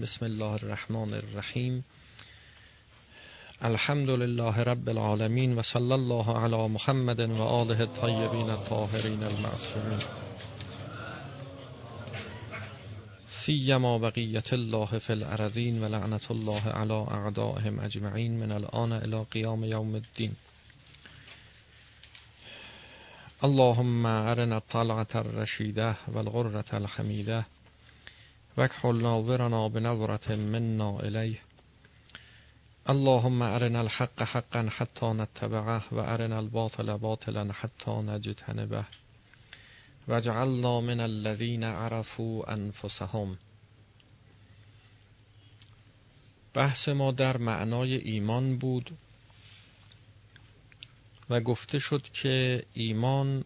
بسم الله الرحمن الرحیم. الحمد لله رب العالمین و صلی الله علی محمد و آله الطیبین الطاهرین المعصومین. سیما بقیت الله فی الارضین و لعنت الله علی اعدائهم اجمعین من الان الى قیام یوم الدین. اللهم ارنا الطلعة الرشیده والغرة الحمیده وکحل ناظرنا بنظرة منا الیه اللهم ارنا الحق حقا حتى نتبعه و ارنا الباطل باطلا حتى نجتنبه وجعلنا من الذين عرفوا انفسهم بحث ما در معنای ایمان بود و گفته شد که ایمان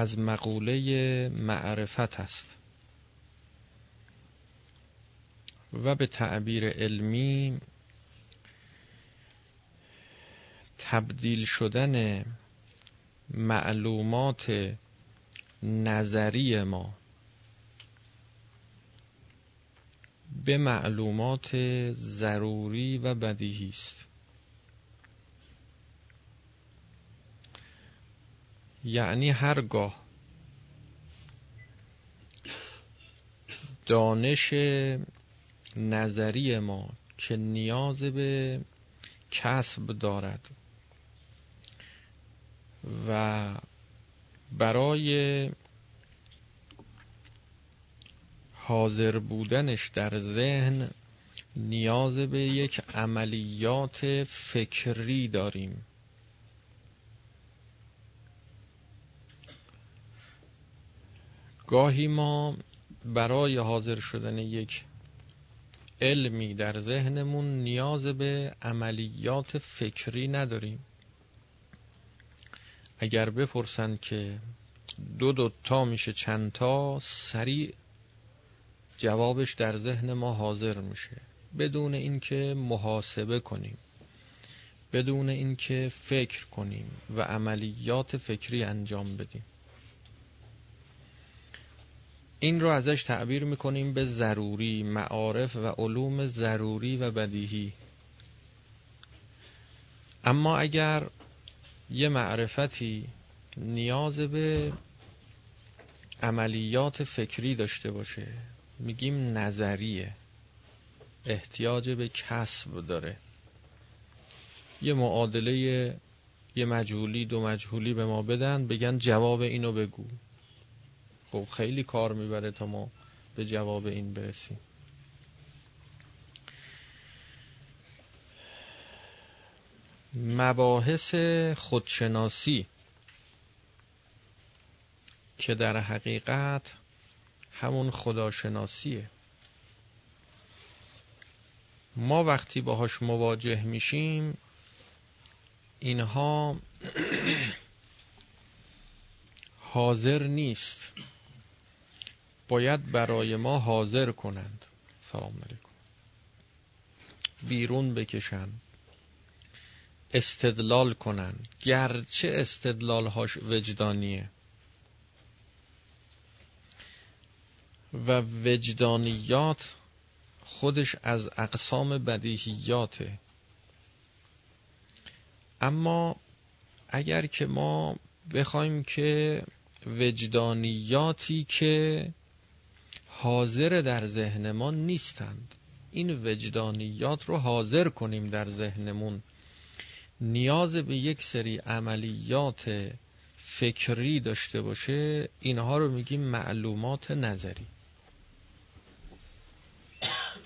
از مقوله معرفت است. و به تعبیر علمی تبدیل شدن معلومات نظری ما به معلومات ضروری و بدیهی است. یعنی هرگاه. دانش نظری ما که نیاز به کسب دارد و برای حاضر بودنش در ذهن نیاز به یک عملیات فکری داریم. گاهی ما برای حاضر شدن یک علمی در ذهنمون نیاز به عملیات فکری نداریم. اگر بپرسند که دو دوتا میشه چندتا سریع جوابش در ذهن ما حاضر میشه. بدون اینکه محاسبه کنیم. بدون اینکه فکر کنیم و عملیات فکری انجام بدیم. این رو ازش تعبیر می‌کنیم به ضروری معارف و علوم ضروری و بدیهی. اما اگر یه معرفتی نیاز به عملیات فکری داشته باشه میگیم نظریه احتیاج به کسب داره. یه معادله یه مجهولی دو مجهولی به ما بدن بگن جواب اینو بگو. خب خیلی کار می‌بره تا ما به جواب این برسیم. مباحث خودشناسی که در حقیقت همون خداشناسیه. ما وقتی باهاش مواجه میشیم اینها حاضر نیست باید برای ما حاضر کنند. سلام علیکم. بیرون بکشند. استدلال کنند. گرچه استدلال هاش وجدانیه. و وجدانیات خودش از اقسام بدیهیاته. اما اگر که ما بخوایم که وجدانیاتی که حاضر در ذهن ما نیستند. این وجدانیات رو حاضر کنیم در ذهنمون. نیاز به یک سری عملیات فکری داشته باشه اینها رو میگیم معلومات نظری.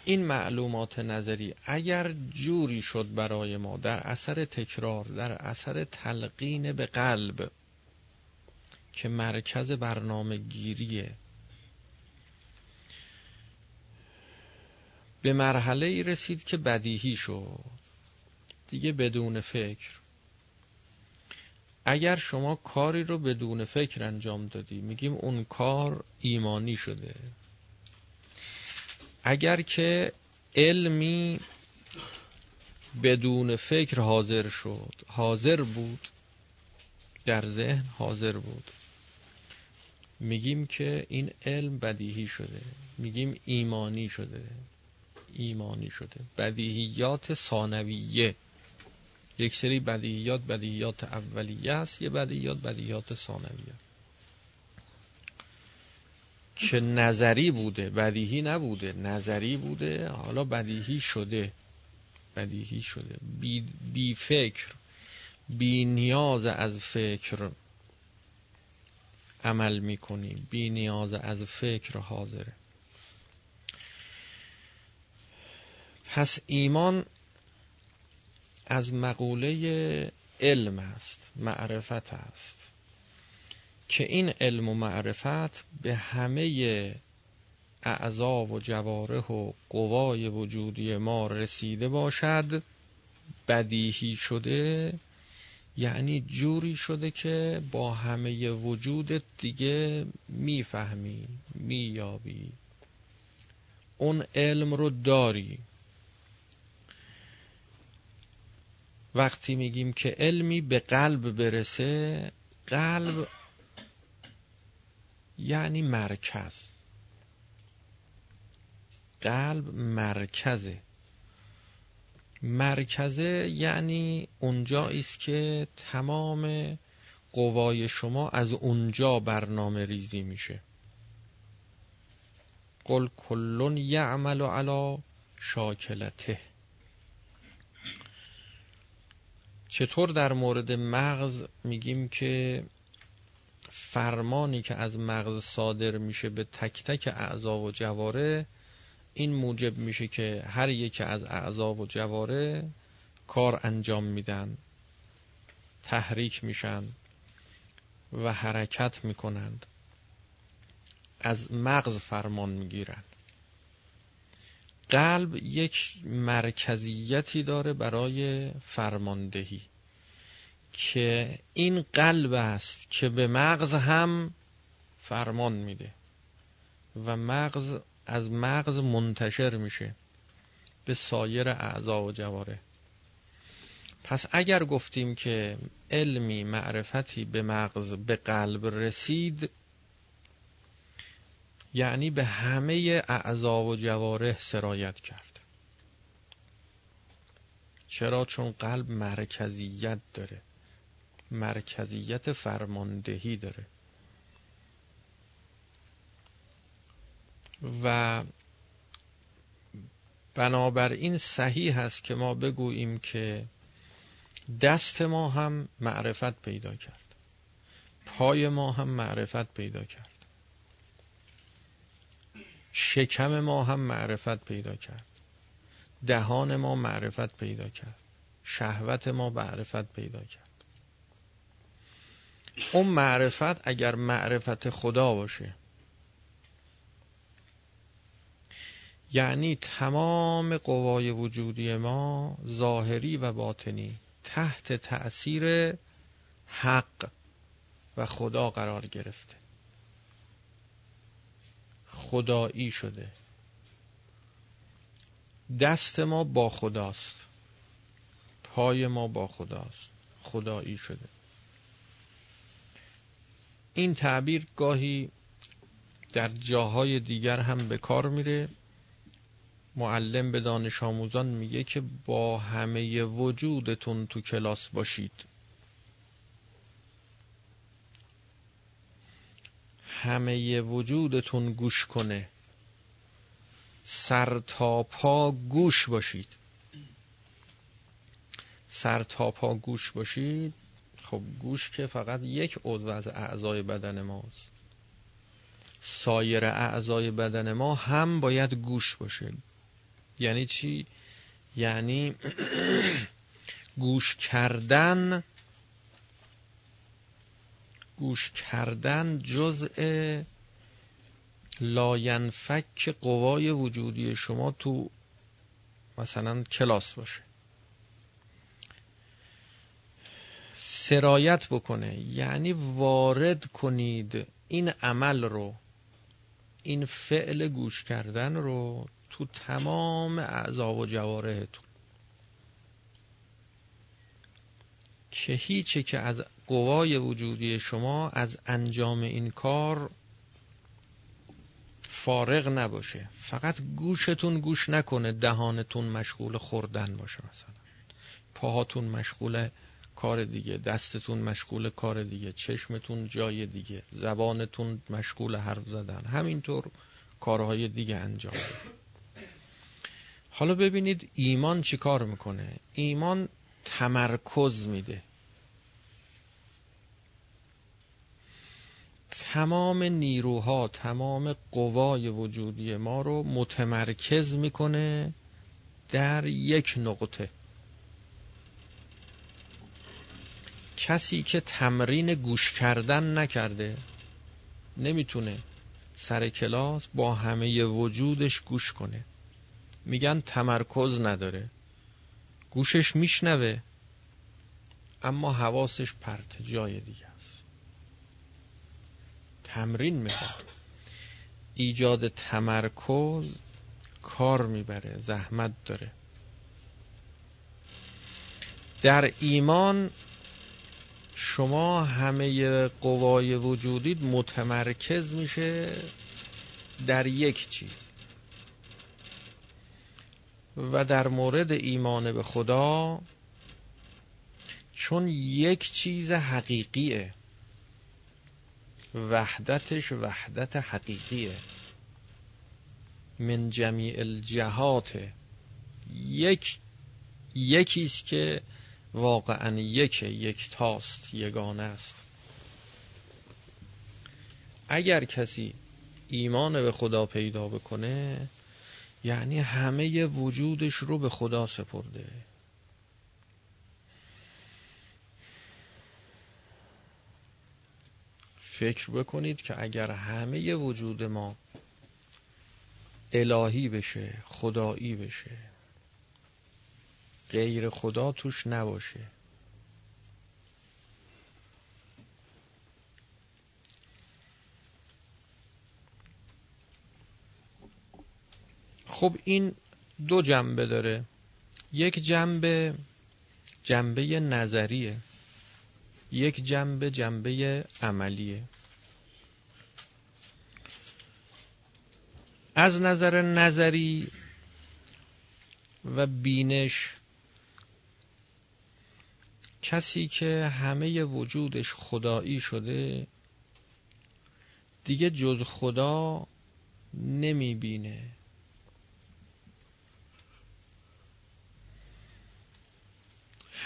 این معلومات نظری اگر جوری شد برای ما در اثر تکرار در اثر تلقین به قلب که مرکز برنامه گیریه به مرحله ای رسید که بدیهی شد. دیگه بدون فکر. اگر شما کاری رو بدون فکر انجام دادی میگیم اون کار ایمانی شده. اگر که علمی بدون فکر حاضر شد حاضر بود در ذهن حاضر بود میگیم که این علم بدیهی شده. میگیم ایمانی شده. ایمانی شده. بدیهیات ثانویه. یک سری بدیهیات بدیهیات اولیه است یه بدیهیات بدیهیات ثانویه. که نظری بوده؟ بدیهی نبوده. نظری بوده حالا بدیهی شده. بدیهی شده. بی, بی فکر. بی نیاز از فکر عمل می‌کنیم. بی نیاز از فکر حاضره پس ایمان از مقوله علم است معرفت است. که این علم و معرفت به همه اعضا و جواره و قوای وجودی ما رسیده باشد بدیهی شده یعنی جوری شده که با همه وجودت دیگه می‌فهمی مییابی. اون علم رو داری. وقتی میگیم که علمی به قلب برسه قلب یعنی مرکز. قلب مرکزه. مرکزه یعنی اونجا است که تمام قوای شما از اونجا برنامه ریزی میشه. قل کلون یعمل علی شاکلته. چطور در مورد مغز میگیم که فرمانی که از مغز صادر میشه به تک تک اعضا و جواره این موجب میشه که هر یک از اعضا و جواره کار انجام میدن تحریک میشن و حرکت می‌کنند. از مغز فرمان می‌گیرند قلب یک مرکزیتی داره برای فرماندهی که این قلب است که به مغز هم فرمان میده و مغز از مغز منتشر میشه به سایر اعضا و جواره. پس اگر گفتیم که علمی معرفتی به مغز به قلب رسید یعنی به همه اعضا و جواره سرایت کرد. چرا؟ چون قلب مرکزیت داره. مرکزیت فرماندهی داره. و بنابراین صحیح هست که ما بگوییم که دست ما هم معرفت پیدا کرد. پای ما هم معرفت پیدا کرد. شکم ما هم معرفت پیدا کرد. دهان ما معرفت پیدا کرد. شهوت ما معرفت پیدا کرد. اون معرفت اگر معرفت خدا باشه یعنی تمام قوای وجودی ما ظاهری و باطنی تحت تأثیر حق و خدا قرار گرفته. خدایی شده. دست ما با خداست. پای ما با خداست. خدایی شده. این تعبیر گاهی در جاهای دیگر هم به کار میره. معلم به دانش آموزان میگه که با همه وجودتون تو کلاس باشید. همه وجودتون گوش کنه. سر تا پا گوش باشید. سر تا پا گوش باشید. خب گوش که فقط یک عضو از اعضای بدن ماست. سایر اعضای بدن ما هم باید گوش باشه یعنی چی؟ یعنی گوش کردن گوش کردن جزء لاینفک قوای وجودی شما تو مثلا کلاس باشه. سرایت بکنه یعنی وارد کنید این عمل رو این فعل گوش کردن رو تو تمام اعضا و جوارهتون که هیچه که از قوای وجودی شما از انجام این کار فارغ نباشه. فقط گوشتون گوش نکنه دهانتون مشغول خوردن باشه مثلا. پاهاتون مشغول کار دیگه دستتون مشغول کار دیگه چشمتون جای دیگه زبانتون مشغول حرف زدن. همینطور کارهای دیگه انجام. حالا ببینید ایمان چی کار می‌کنه؟ ایمان تمرکز میده. تمام نیروها تمام قوای وجودی ما رو متمرکز می‌کنه در یک نقطه. کسی که تمرین گوش کردن نکرده نمی‌تونه سر کلاس با همه وجودش گوش کنه. میگن تمرکز نداره. گوشش میشنوه اما حواسش پرت جای دیگه است. تمرین می‌خواد ایجاد تمرکز کار می‌بره زحمت داره. در ایمان شما همه قوای وجودید متمرکز میشه در یک چیز. و در مورد ایمان به خدا چون یک چیز حقیقیه وحدتش وحدت حقیقیه. من جمیع الجهات یک یکیست که واقعا یک یک تاست یگانه است. اگر کسی ایمان به خدا پیدا بکنه یعنی همه وجودش رو به خدا سپرده. فکر بکنید که اگر همه وجود ما الهی بشه خدایی بشه غیر خدا توش نباشه. خب این دو جنبه داره. یک جنبه جنبه نظریه. یک جنبه جنبه عملیه. از نظر نظری و بینش کسی که همه وجودش خدایی شده دیگه جز خدا نمی‌بینه.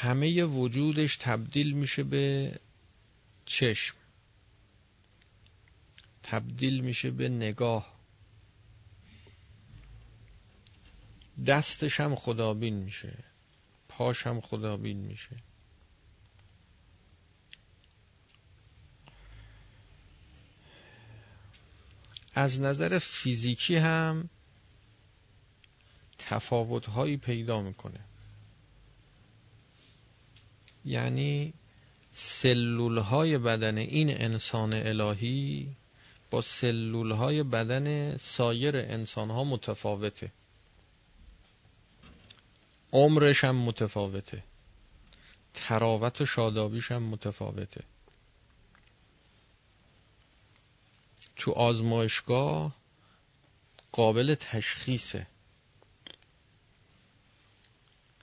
همه وجودش تبدیل میشه به چشم. تبدیل میشه به نگاه. دستش هم خدابین میشه. پاش هم خدابین میشه. از نظر فیزیکی هم تفاوتهایی پیدا می‌کنه. یعنی سلول های بدن این انسان الهی با سلول های بدن سایر انسان ها متفاوته. عمرش هم متفاوته. تراوت و شادابیش هم متفاوته. تو آزمایشگاه قابل تشخیصه.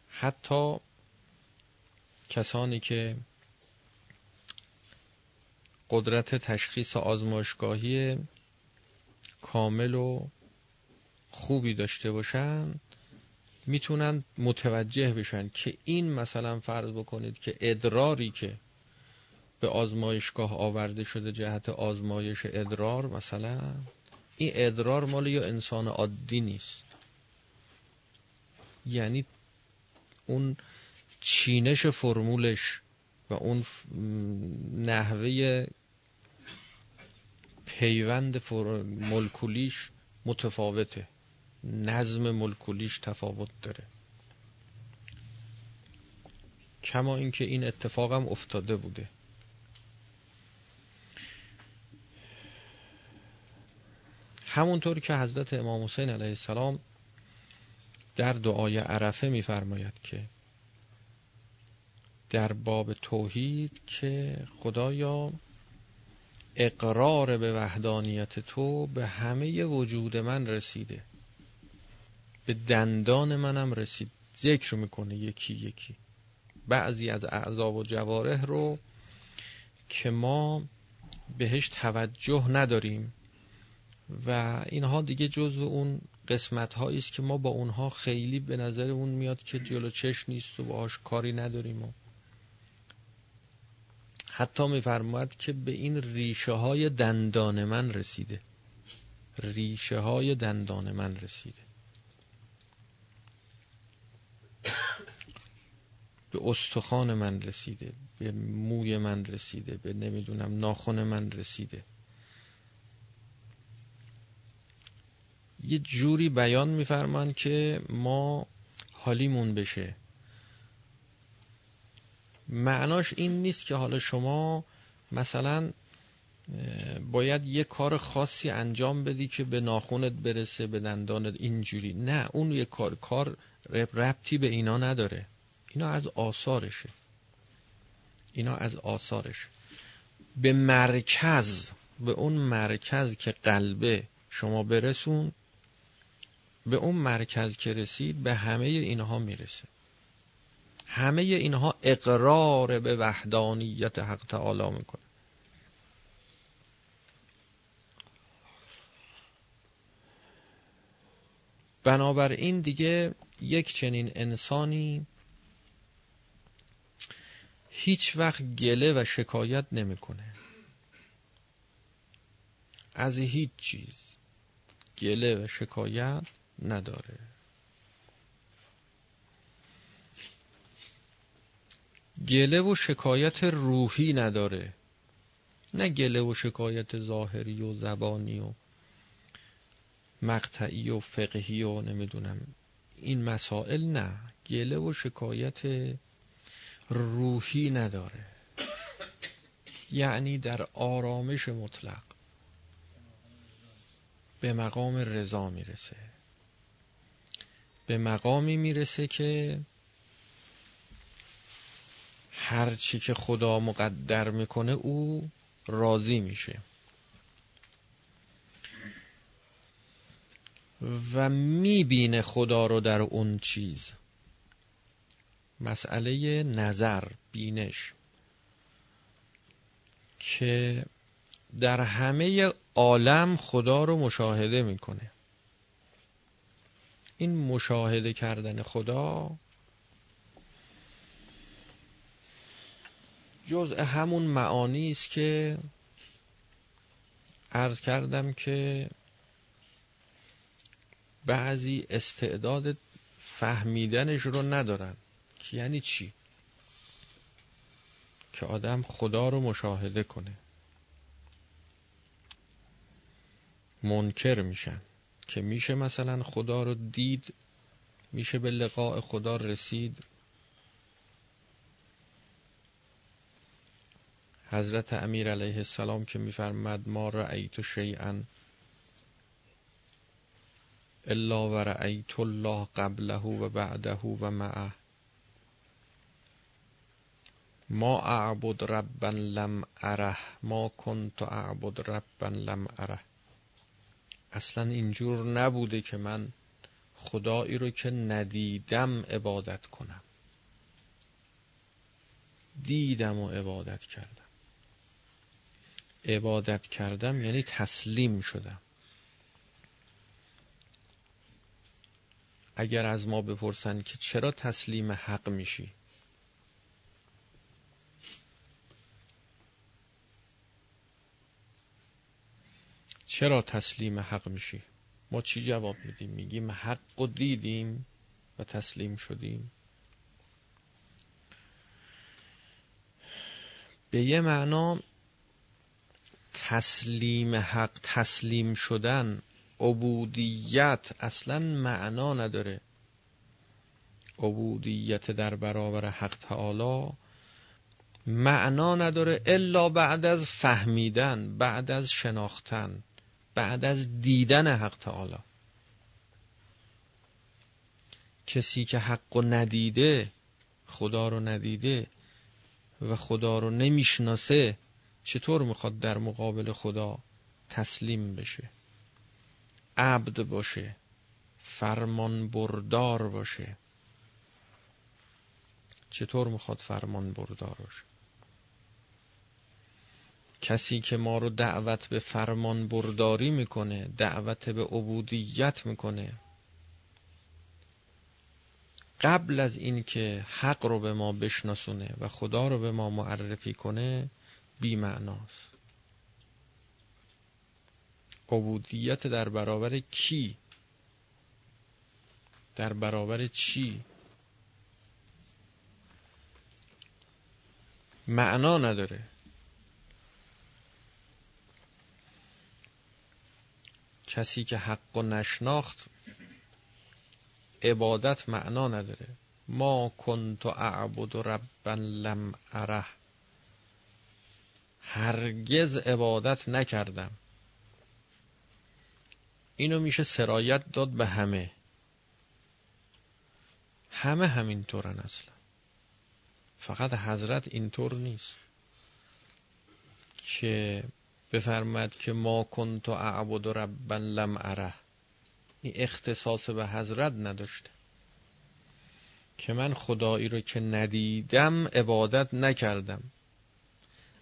حتی کسانی که قدرت تشخیص آزمایشگاهی کامل و خوبی داشته باشن می‌تونن متوجه بشن که این مثلا فرض بکنید که ادراری که به آزمایشگاه آورده شده جهت آزمایش ادرار مثلا این ادرار مال یا انسان عادی نیست. یعنی اون چینش فرمولش و اون نحوه پیوند ملکولیش متفاوته. نظم ملکولیش تفاوت داره. کما اینکه این اتفاقم افتاده بوده. همونطور که حضرت امام حسین علیه السلام در دعای عرفه میفرماید که در باب توحید که خدایا اقرار به وحدانیت تو به همه وجود من رسیده. به دندان منم رسید. ذکر می‌کنه یکی یکی. بعضی از اعضا و جواره رو که ما بهش توجه نداریم و اینها دیگه جزو اون قسمت است که ما با اونها خیلی به نظر اون میاد که جلو چش نیست و باهاش کاری نداریم و حتی میفرماید که به این ریشه های دندان من رسیده. ریشه های دندان من رسیده. به استخوان من رسیده به موی من رسیده به نمی‌دونم ناخن من رسیده. یه جوری بیان میفرمان که ما حالیمون بشه. معناش این نیست که حالا شما مثلا باید یه کار خاصی انجام بدی که به ناخونت برسه به دندانت اینجوری. نه اون یه کار کار ربطی به اینا نداره. اینا از آثارشه. اینا از آثارش به مرکز به اون مرکز که قلبه شما برسون به اون مرکز که رسید به همه اینها می‌رسه. همه اینها اقرار به وحدانیت حق تعالی می‌کنه. بنابراین دیگه یک چنین انسانی هیچ وقت گله و شکایت نمی‌کنه. از هیچ چیز گله و شکایت نداره. گله و شکایت روحی نداره. نه گله و شکایت ظاهری و زبانی و مقطعی و فقهی و نمی‌دونم. این مسائل نه. گله و شکایت روحی نداره. یعنی در آرامش مطلق به مقام رضا می‌رسه. به مقامی می‌رسه که هرچی که خدا مقدر می‌کنه او راضی میشه. و می‌بینه خدا رو در اون چیز. مسئله نظر بینش. که در همه عالم خدا رو مشاهده می‌کنه. این مشاهده کردن خدا جزء همون معانی است که عرض کردم که بعضی استعداد فهمیدنش رو ندارن. که یعنی چی؟ که آدم خدا رو مشاهده کنه. منکر میشن. که میشه مثلا خدا رو دید میشه به لقاء خدا رسید. حضرت امیر علیه السلام که میفرمد ما رأیت شیئا الا و رأیت الله قبله و بعده و معه. ما اعبد ربا لم اره ما کنت اعبد ربا لم اره. اصلا اینجور نبوده که من خدایی رو که ندیدم عبادت کنم. دیدم و عبادت کردم. عبادت کردم یعنی تسلیم شدم. اگر از ما بپرسن که چرا تسلیم حق میشی؟ چرا تسلیم حق میشی؟ ما چی جواب میدیم؟ میگیم حق و دیدیم و تسلیم شدیم. به یه معنا تسلیم حق تسلیم شدن عبودیت اصلا معنا نداره. عبودیت در برابر حق تعالی معنا نداره الا بعد از فهمیدن بعد از شناختن بعد از دیدن حق تعالی. کسی که حق رو ندیده خدا رو ندیده و خدا رو نمی‌شناسه چطور می‌خواد در مقابل خدا تسلیم بشه؟ عبد باشه فرمان بردار باشه. چطور می‌خواد فرمان بردار باشه؟ کسی که ما رو دعوت به فرمان برداری می‌کنه دعوت به عبودیت می‌کنه. قبل از اینکه حق رو به ما بشناسونه و خدا رو به ما معرفی کنه بی معناست عبودیت در برابر کی؟ در برابر چی؟ معنا نداره. کسی که حق و نشناخت عبادت معنا نداره. ما کنت اعبد ربا لم اره هرگز عبادت نکردم. اینو میشه سرایت داد به همه. همه همینطورن اصلا. فقط حضرت اینطور نیست. که بفرمد که ما کنت اعبد ربا لم اره این اختصاص به حضرت نداشته. که من خدایی رو که ندیدم عبادت نکردم.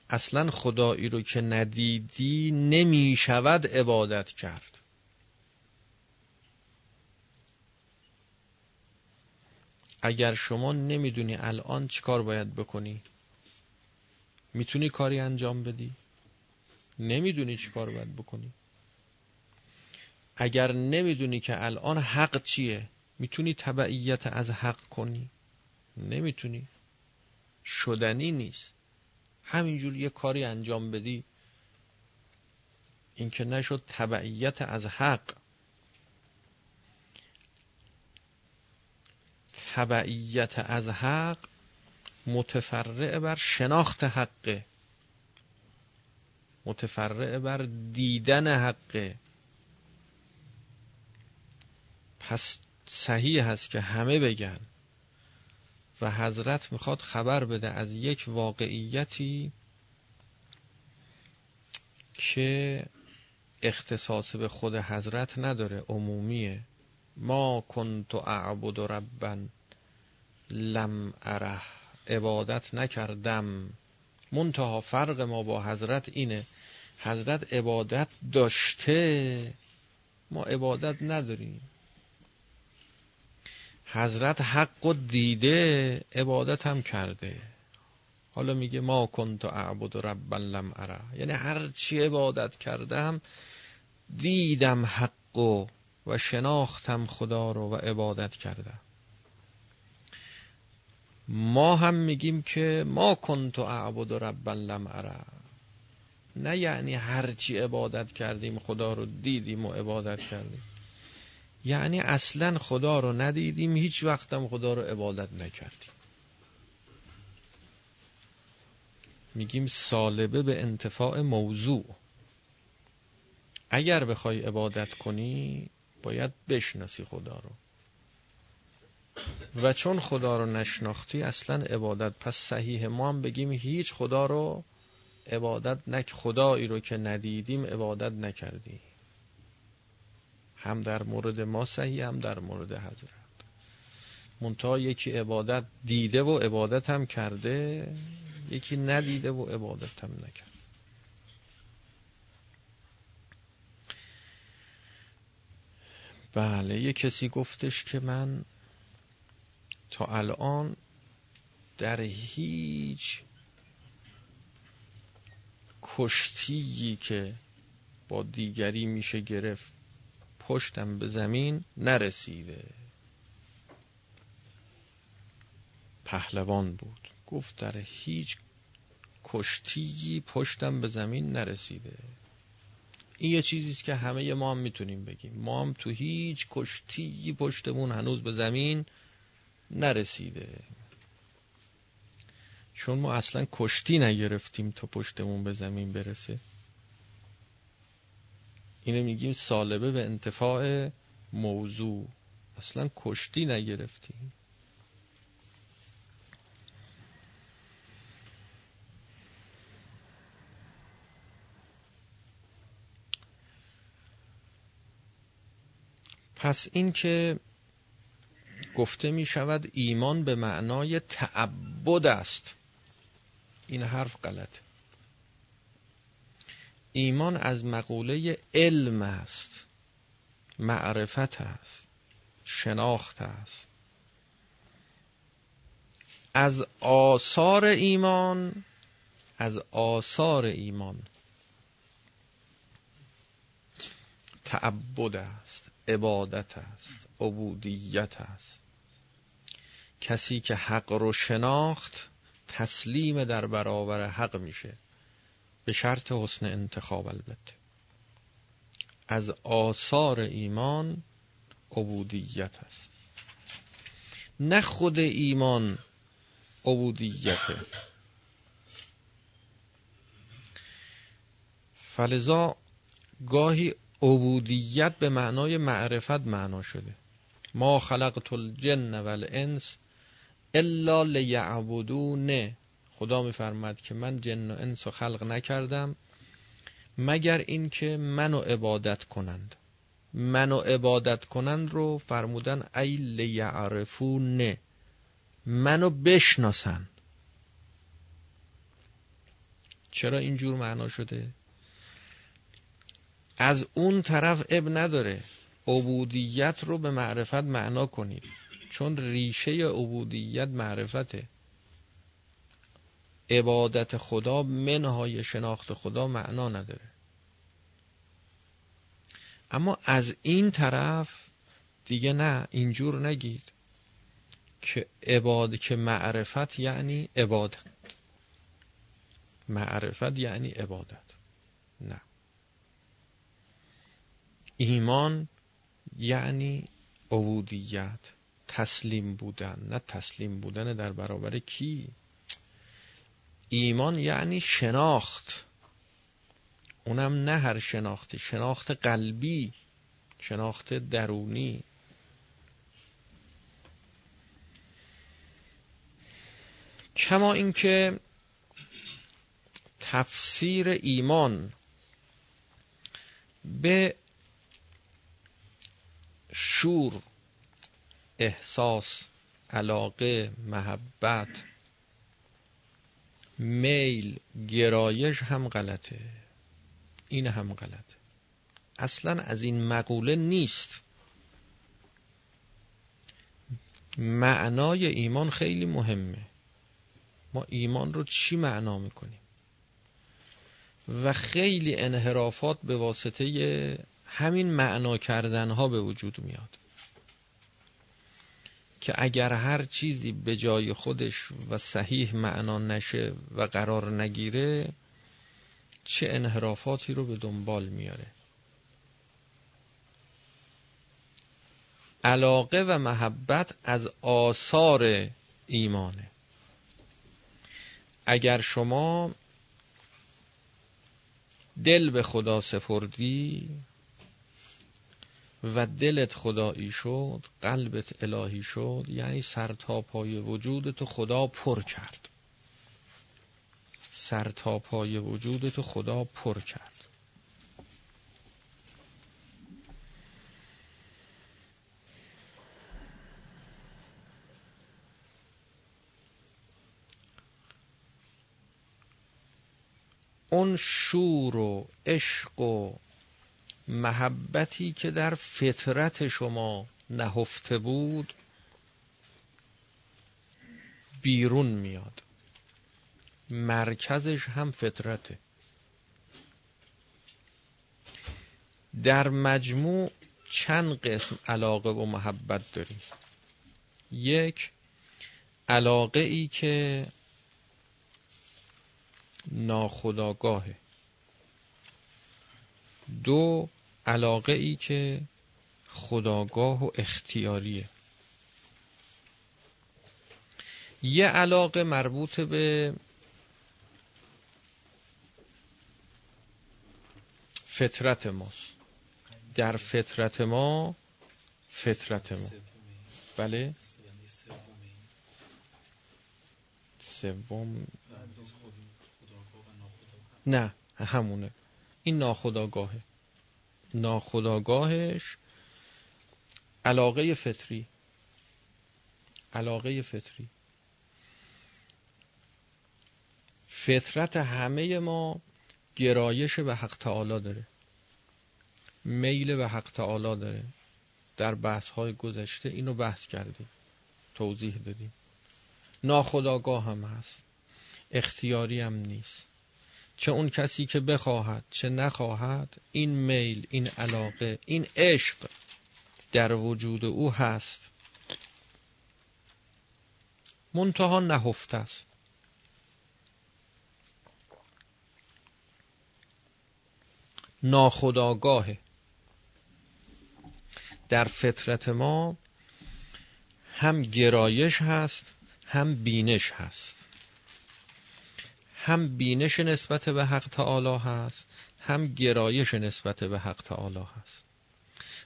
اصلا خدایی رو که ندیدی نمی شود عبادت کرد. اگر شما نمی‌دونی الان چیکار باید بکنی می‌تونی کاری انجام بدی؟ نمی‌دونی چیکار باید بکنی؟ اگر نمی‌دونی که الان حق چیه می‌تونی تبعیت از حق کنی؟ نمی‌تونی. شدنی نیست. همینجور یه کاری انجام بدی این که نشد تبعیت از حق. تبعیت از حق متفرع بر شناخت حقه متفرع بر دیدن حقه پس صحیح هست که همه بگن و حضرت می‌خواد خبر بده از یک واقعیتی که اختصاص به خود حضرت نداره عمومیه. ما کنت اعبد ربا لم اره عبادت نکردم. منتها فرق ما با حضرت اینه. حضرت عبادت داشته ما عبادت نداریم. حضرت حق و دیده عبادت هم کرده. حالا میگه ما کنت اعبد ربا لم اره یعنی هر چی عبادت کردم دیدم حق و, و شناختم خدا رو و عبادت کردم. ما هم میگیم که ما کنت اعبد ربا لم اره نه یعنی هرچی عبادت کردیم خدا رو دیدیم و عبادت کردیم. یعنی اصلا خدا رو ندیدیم هیچ وقتم خدا رو عبادت نکردیم. میگیم سالبه به انتفاع موضوع. اگر بخوای عبادت کنی باید بشناسی خدا رو. و چون خدا رو نشناختی اصلا عبادت. پس صحیح ما هم بگیم هیچ خدا رو عبادت نک خدایی رو که ندیدیم عبادت نکردی هم در مورد ما صحیح هم در مورد حضرت. منتها یکی عبادت دیده و عبادت هم کرده یکی ندیده و عبادت هم نکرد بله یه کسی گفتش که من تا الان در هیچ کشتیی که با دیگری میشه گرفت پشتم به زمین نرسیده. پهلوان بود. گفت در هیچ کشتیی پشتم به زمین نرسیده. این یه چیزیست که همه ما هم می‌تونیم بگیم. ما هم تو هیچ کشتی پشتمون هنوز به زمین نرسیده. چون ما اصلا کشتی نگرفتیم تا پشتمون به زمین برسه. اینو میگیم سالبه به انتفاع موضوع. اصلا کشتی نگرفتی پس این که گفته می شود ایمان به معنای تعبد است. این حرف غلطه. ایمان از مقوله علم است. معرفت است. شناخت است. از آثار ایمان از آثار ایمان. تعبد است عبادت است عبودیت است. کسی که حق رو شناخت تسلیم در برابر حق میشه. به شرط حسن انتخاب البته. از آثار ایمان عبودیت است. نه خود ایمان عبودیته فلذا گاهی عبودیت به معنای معرفت معنا شده. ما خلقت الجن والانس الا لیعبدون خدا میفرماد که من جن و انس و خلق نکردم مگر اینکه منو عبادت کنند. منو عبادت کنند رو فرمودن ای لیعرفون منو بشناسن. چرا اینجور معنا شده؟ از اون طرف اب نداره. عبودیت رو به معرفت معنا کنید. چون ریشه عبودیت معرفته. عبادت خدا منهای شناخت خدا معنا نداره. اما از این طرف دیگه نه اینجور نگید که عباد که معرفت یعنی عبادت. معرفت یعنی عبادت. نه. ایمان یعنی عبودیت تسلیم بودن. نه تسلیم بودن در برابر کی؟ ایمان یعنی شناخت. اونم نه هر شناختی شناخت قلبی شناخت درونی. کما اینکه تفسیر ایمان به شور احساس علاقه محبت میل گرایش هم غلطه. این هم غلطه. اصلا از این مقوله نیست. معنای ایمان خیلی مهمه. ما ایمان رو چی معنا می‌کنیم؟ و خیلی انحرافات به واسطه همین معنا کردن ها به وجود میاد. که اگر هر چیزی به جای خودش و صحیح معنا نشه و قرار نگیره چه انحرافاتی رو به دنبال میاره؟ علاقه و محبت از آثار ایمانه. اگر شما دل به خدا سپردی و دلت خدایی شد قلبت الهی شد یعنی سر تا پای وجودت خدا پر کرد. سر تا پای وجودت خدا پر کرد. اون شور و عشق و محبتی که در فطرت شما نهفته بود بیرون میاد. مرکزش هم فطرته. در مجموع چند قسم علاقه و محبت داریم. یک علاقه ای که ناخداگاهه دو علاقه ای که خداگاه و اختیاریه. یه علاقه مربوط به فطرت ماست. در فطرت ما فطرت ما. بله؟ سوم. نه همونه. این ناخداگاهه ناخداگاهش علاقه فطری. علاقه فطری. فطرت همه ما گرایش به حق تعالی داره. میل به حق تعالی داره. در بحث های گذشته اینو بحث کردیم. توضیح دادیم. ناخداگاه هم هست. اختیاری هم نیست. چه اون کسی که بخواهد چه نخواهد این میل این علاقه این عشق در وجود او هست. منتها نهفته است. ناخداگاهه در فطرت ما هم گرایش هست هم بینش هست. هم بینش نسبت به حق تعالی هست هم گرایش نسبت به حق تعالی هست.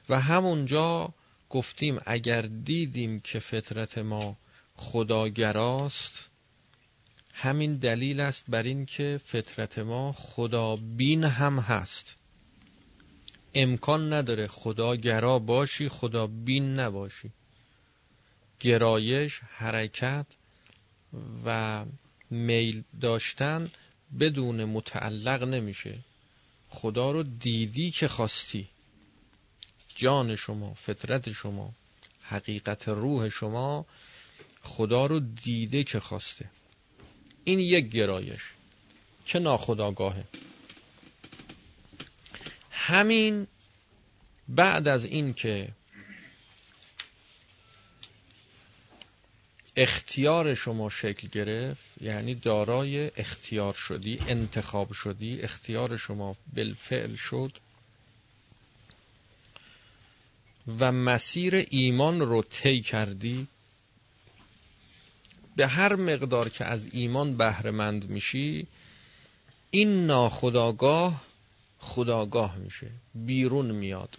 و همونجا گفتیم اگر دیدیم که فطرت ما خداگراست همین دلیل است بر این که فطرت ما خدا بین هم هست. امکان نداره خدا گرا باشی خدا بین نباشی. گرایش حرکت و میل داشتن بدون متعلق نمیشه. خدا رو دیدی که خواستی. جان شما فطرت شما حقیقت روح شما خدا رو دیده که خواسته. این یک گرایش. که ناخداگاهه. همین بعد از این که اختیار شما شکل گرفت یعنی دارای اختیار شدی انتخاب شدی اختیار شما بالفعل شد و مسیر ایمان رو طی کردی. به هر مقدار که از ایمان بهرهمند میشی این ناخداگاه خداگاه میشه بیرون میاد.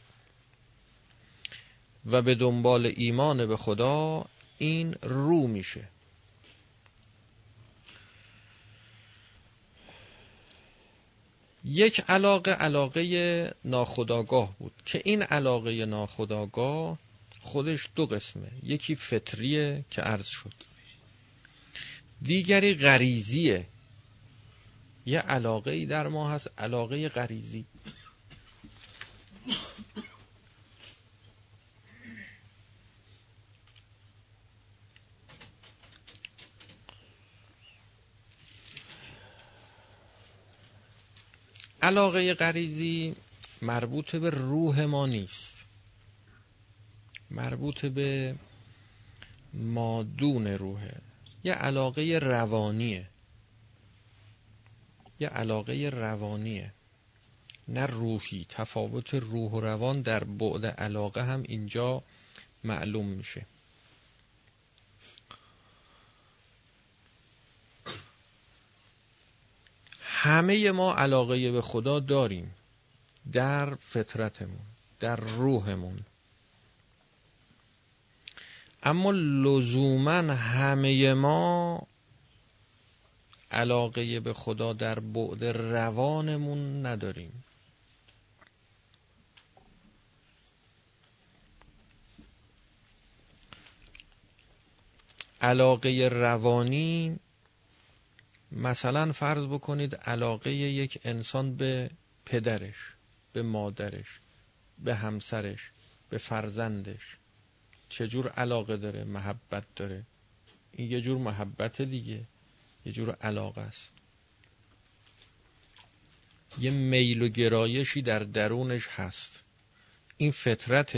و به دنبال ایمان به خدا این رو میشه. یک علاقه علاقه ناخداگاه بود که این علاقه ناخداگاه خودش دو قسمه. یکی فطریه که عرض شد. دیگری غریزیه. یه علاقه ای در ما هست علاقه غریزی. علاقه غریزی مربوط به روح ما نیست. مربوط به مادون روحه یه علاقه روانیه. یه علاقه روانیه. نه روحی. تفاوت روح و روان در بعد علاقه هم اینجا معلوم میشه. همه ما علاقه به خدا داریم در فطرتمون در روحمون. اما لزوما همه ما علاقه به خدا در بعد روانمون نداریم. علاقه روانی مثلا فرض بکنید علاقه یک انسان به پدرش به مادرش به همسرش به فرزندش. چجور علاقه داره محبت داره. این یه جور محبت دیگه یه جور علاقه است. یه میل و گرایشی در درونش هست. این فطرت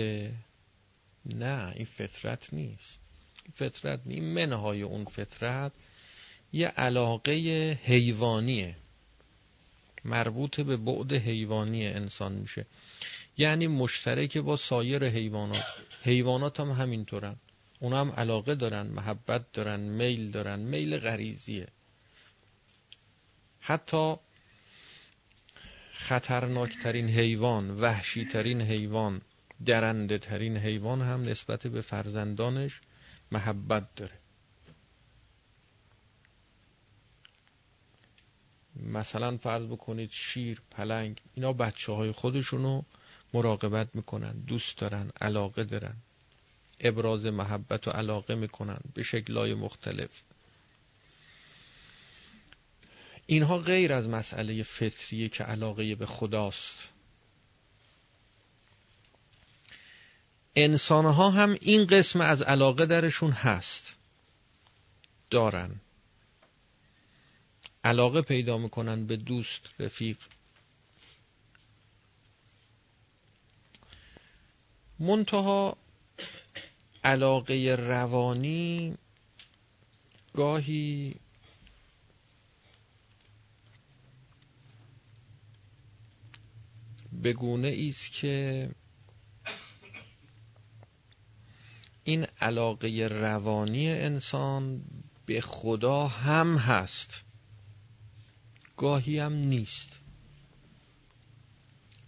نه این فطرت نیست. این فطرت این منهای اون فطرت یه علاقه حیوانیه. مربوط به بعد حیوانی انسان میشه. یعنی مشترک با سایر حیوانات. حیوانات هم همینطورن. اونا هم علاقه دارن محبت دارن میل دارن. میل غریزیه. حتی خطرناکترین حیوان وحشیترین حیوان درنده ترین حیوان هم نسبت به فرزندانش محبت داره. مثلا فرض بکنید شیر پلنگ اینا بچه های خودشونو مراقبت می‌کنن دوست دارن علاقه دارن. ابراز محبت و علاقه می‌کنن به شکلهای مختلف. اینها غیر از مسئله فطریه که علاقه به خداست. انسانها هم این قسم از علاقه درشون هست. دارن. علاقه پیدا می‌کنن به دوست رفیق. منتها علاقه روانی گاهی بگونه است که این علاقه روانی انسان به خدا هم هست. گاهی هم نیست.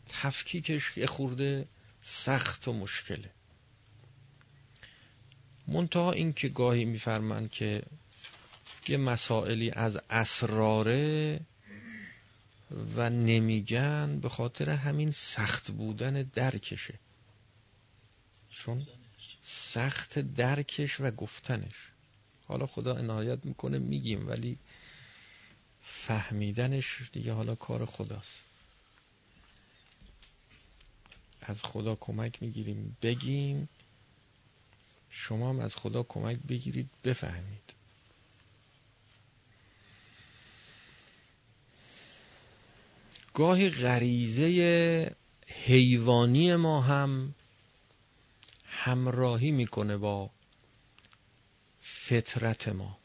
تفکیکش یه خورده سخت و مشکله. منتها این که گاهی میفرمند که یه مسائلی از اسراره و نمیگن به خاطر همین سخت بودن درکشه. چون سخت درکش و گفتنش. حالا خدا عنایت می‌کنه میگیم ولی فهمیدنش دیگه حالا کار خداست. از خدا کمک می‌گیریم بگیم. شما هم از خدا کمک بگیرید بفهمید. گاهی غریزه حیوانی ما هم همراهی می‌کنه با فطرت ما.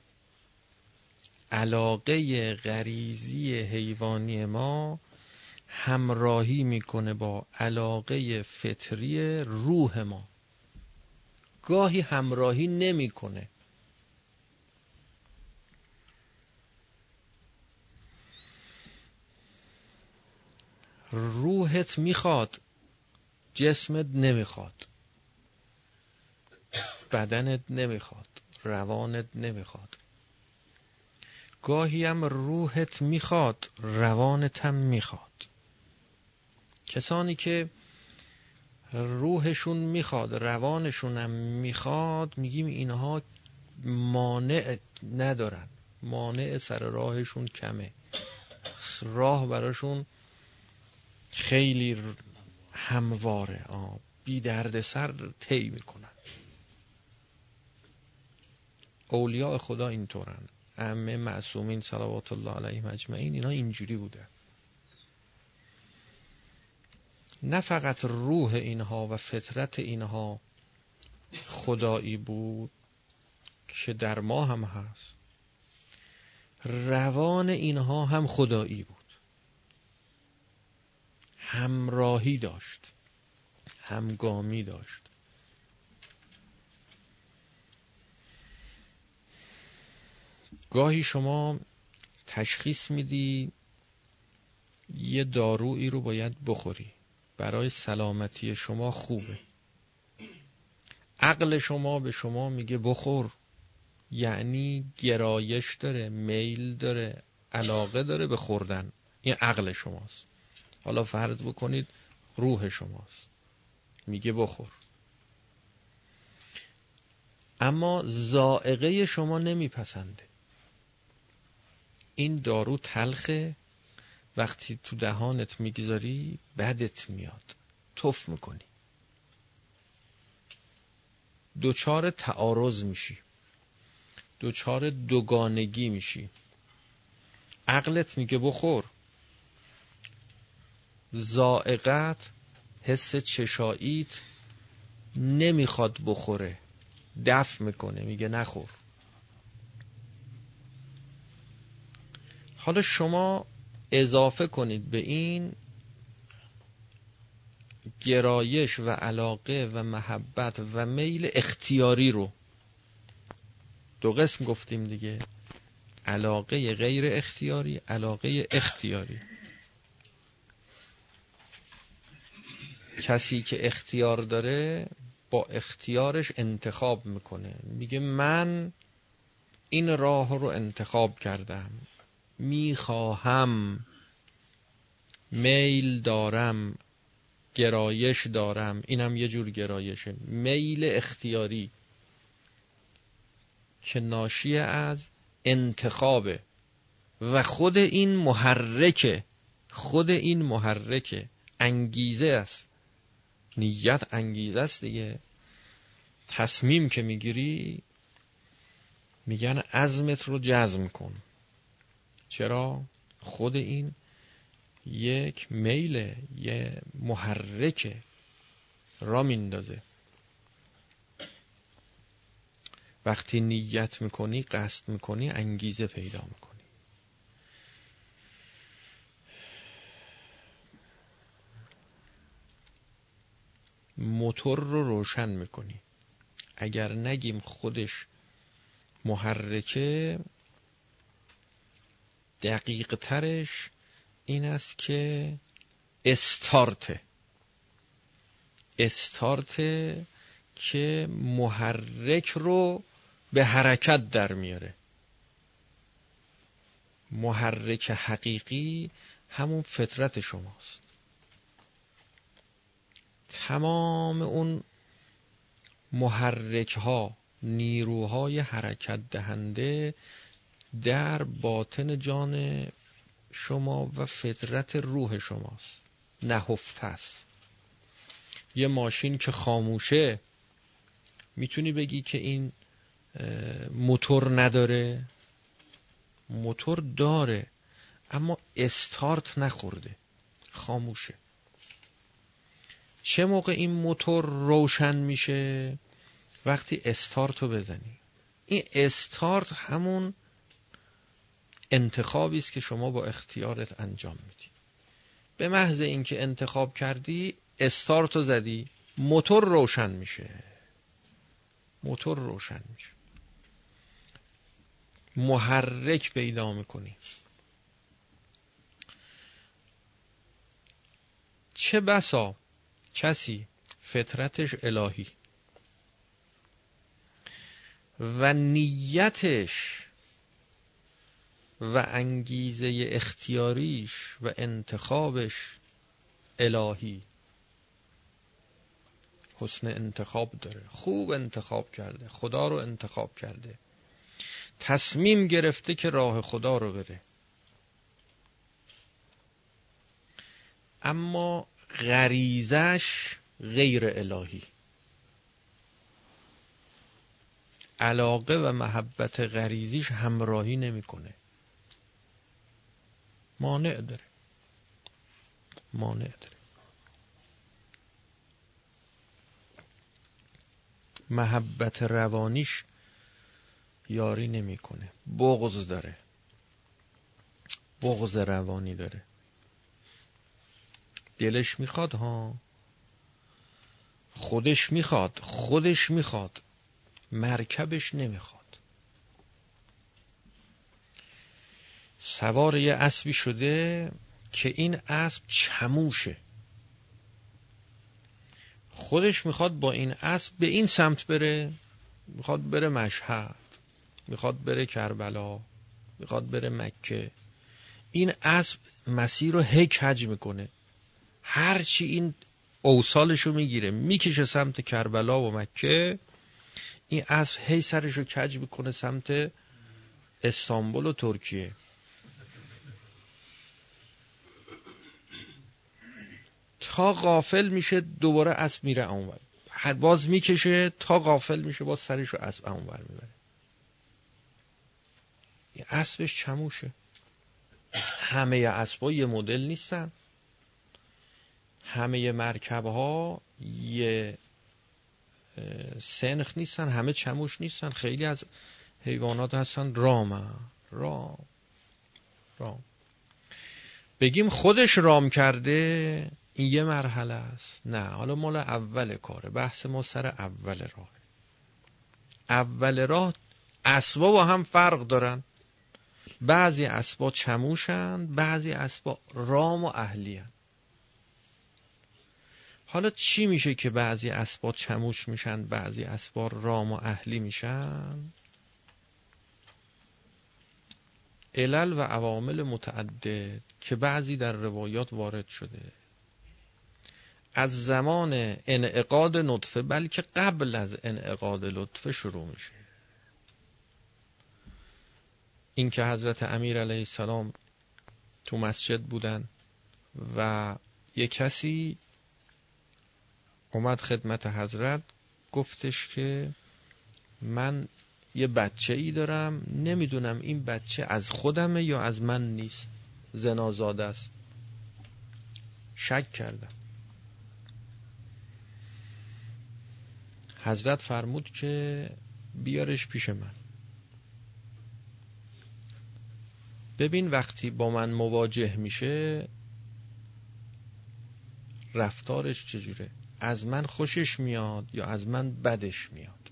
علاقه غریزی حیوانی ما همراهی می‌کنه با علاقه فطری روح ما. گاهی همراهی نمی‌کنه. روحت می‌خواد جسمت نمی‌خواد. بدنت نمی‌خواد روانت نمی‌خواد. گاهی هم روحت می‌خواد روانت هم می‌خواد. کسانی که روحشون می‌خواد روانشون هم می‌خواد میگیم اینها مانع ندارن. مانع سر راهشون کمه. راه براشون خیلی همواره بی درد سر طی می‌کنن. اولیاء خدا اینطورن. ائمه معصومین صلوات الله علیهم اجمعین اینا اینجوری بوده. نه فقط روح اینها و فطرت اینها خدایی بود که در ما هم هست. روان اینها هم خدایی بود. همراهی داشت همگامی داشت. گاهی شما تشخیص میدی یه دارویی رو باید بخوری. برای سلامتی شما خوبه. عقل شما به شما میگه بخور. یعنی گرایش داره میل داره علاقه داره به خوردن. این عقل شماست. حالا فرض بکنید روح شماست. میگه بخور. اما زائقه شما نمیپسنده. این دارو تلخه وقتی تو دهانت می‌گذاری بدت میاد. تف می‌کنی. دوچار تعارض میشی. دوچار دوگانگی میشی. عقلت میگه بخور. زائقت حس چشاییت نمی‌خواد بخوره. دف می‌کنه. میگه نخور. حالا شما اضافه کنید به این گرایش و علاقه و محبت و میل اختیاری رو. دو قسم گفتیم دیگه. علاقه غیر اختیاری علاقه اختیاری. کسی که اختیار داره با اختیارش انتخاب می‌کنه. میگه من این راه رو انتخاب کردم. می‌خواهم میل دارم گرایش دارم. اینم یه جور گرایشه. میل اختیاری. که ناشی از انتخابه. و خود این محرکه. خود این محرکه. انگیزه است. نیت انگیزه است دیگه. تصمیم که می‌گیری میگن عزمت رو جزم کن. چرا خود این یک میل یه محرکه را میندازه. وقتی نیت می‌کنی قصد می‌کنی انگیزه پیدا می‌کنی. موتور رو روشن می‌کنی. اگر نگیم خودش محرکه دقیق ترش این است که استارت استارت که محرک رو به حرکت در میاره. محرک حقیقی همون فطرت شماست. تمام اون محرک ها نیروهای حرکت دهنده در باطن جان شما و فطرت روح شماست. نهفته است. یه ماشین که خاموشه می‌تونی بگی که این موتور نداره؟ موتور داره اما استارت نخورده. خاموشه. چه موقع این موتور روشن میشه؟ وقتی استارت رو بزنی. این استارت همون انتخابی است که شما با اختیارت انجام میدی. به محض اینکه انتخاب کردی استارت رو زدی موتور روشن میشه. موتور روشن میشه. محرک پیدا می‌کنی. چه بسا کسی فطرتش الهی و نیتش و انگیزه اختیاریش و انتخابش الهی. حسن انتخاب داره خوب انتخاب کرده خدا رو انتخاب کرده. تصمیم گرفته که راه خدا رو بره. اما غریزش غیر الهی. علاقه و محبت غریزیش همراهی نمی‌کنه. مانع داره. مانع داره. محبت روانیش یاری نمی‌کنه. بغض داره. بغض روانی داره. دلش می‌خواد ها. خودش می‌خواد. خودش می‌خواد. مرکبش نمی‌خواد. سوار یه اسبی شده که این اسب چموشه. خودش می‌خواد با این اسب به این سمت بره می‌خواد بره مشهد می‌خواد بره کربلا می‌خواد بره مکه. این اسب مسیر رو هی کج می‌کنه. هرچی این اوصالش رو می‌گیره می‌کشه سمت کربلا و مکه. این اسب هی سرش رو کج می‌کنه سمت استانبول و ترکیه. تا غافل میشه دوباره اسب میره اونور. باز می‌کشه تا غافل میشه باز سرش رو اسب اونور می‌بره. اسبش چموشه. همه اسبا یه مدل نیستن. همه مرکب ها یه سنخ نیستن همه چموش نیستن. خیلی از حیوانات هستن. رام رام رام. بگیم خودش رام کرده. این یه مرحله است. نه حالا مال اول کاره. بحث ما سر اول راه. اول راه اسبا با هم فرق دارن. بعضی اسبا چموشن بعضی اسبا رام و اهلی حالا چی میشه که بعضی اسبا چموش میشن بعضی اسبا رام و اهلی میشن؟ علل و عوامل متعدد که بعضی در روایات وارد شده. از زمان انعقاد نطفه بلکه قبل از انعقاد لطفه شروع میشه. این که حضرت امیر علیه السلام تو مسجد بودن و یه کسی اومد خدمت حضرت گفتش که من یه بچه ای دارم نمی‌دونم این بچه از خودمه یا از من نیست. زنازاده است. شک کردم. حضرت فرمود که بیارش پیش من. ببین وقتی با من مواجه میشه رفتارش چجوره؟ از من خوشش میاد یا از من بدش میاد؟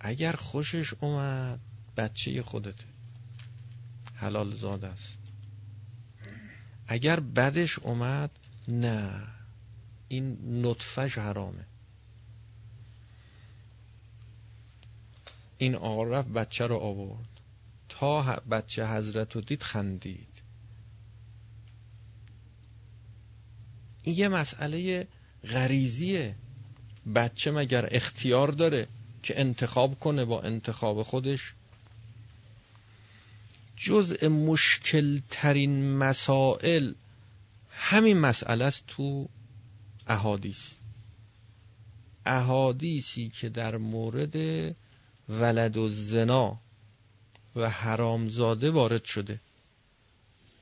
اگر خوشش اومد بچه خودته. حلال زاد است. اگر بدش اومد نه. این نطفش حرامه. این آقا رفت بچه رو آورد. تا بچه حضرت رو دید خندید. این یه مسئله غریزیه. بچه مگر اختیار داره که انتخاب کنه با انتخاب خودش؟ جزء مشکل ترین مسائل همین مسئله است تو احادیث. احادیثی که در مورد ولد و زنا و حرامزاده وارد شده.